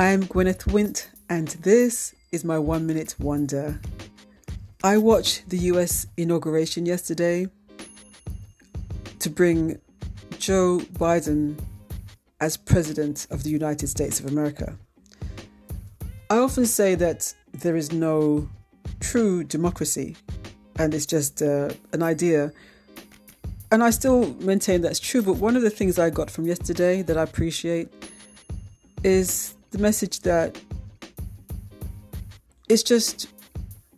I am Gwyneth Wint, and this is my one minute wonder. I watched the US inauguration yesterday to bring Joe Biden as President of the United States of America. I often say that there is no true democracy and it's just uh, an idea. And I still maintain that's true, but one of the things I got from yesterday that I appreciate is the message that it's just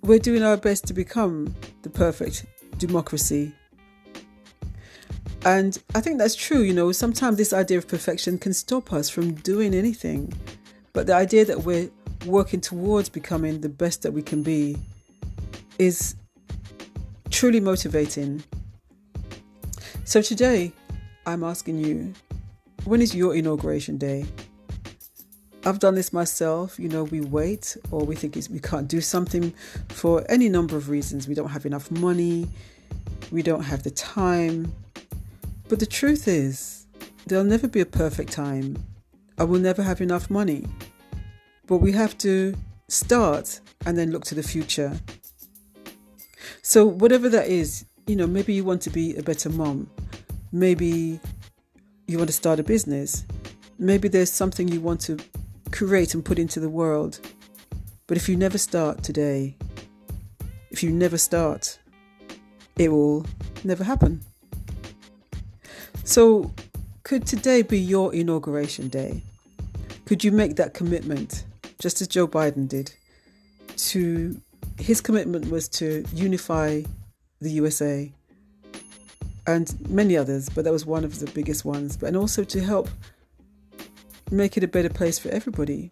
we're doing our best to become the perfect democracy. And I think that's true. You know, sometimes this idea of perfection can stop us from doing anything. But the idea that we're working towards becoming the best that we can be is truly motivating. So today, I'm asking you when is your inauguration day? I've done this myself. You know, we wait or we think we can't do something for any number of reasons. We don't have enough money, we don't have the time. But the truth is, there'll never be a perfect time. I will never have enough money. But we have to start and then look to the future. So, whatever that is, you know, maybe you want to be a better mom. Maybe you want to start a business. Maybe there's something you want to create and put into the world. But if you never start today, if you never start, it will never happen. So, could today be your inauguration day? Could you make that commitment, just as Joe Biden did, to his commitment was to unify the USA and many others, but that was one of the biggest ones, but and also to help make it a better place for everybody.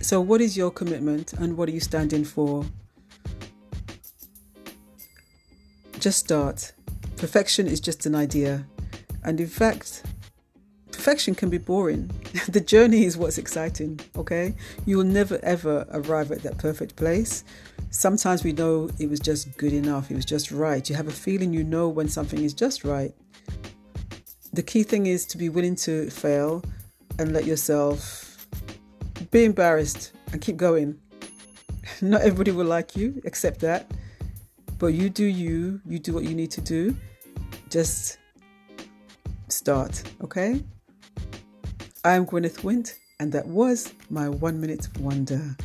So, what is your commitment and what are you standing for? Just start. Perfection is just an idea. And in fact, perfection can be boring. the journey is what's exciting, okay? You will never ever arrive at that perfect place. Sometimes we know it was just good enough, it was just right. You have a feeling you know when something is just right the key thing is to be willing to fail and let yourself be embarrassed and keep going. Not everybody will like you, accept that. But you do you, you do what you need to do. Just start, okay? I am Gwyneth Wint, and that was my one minute wonder.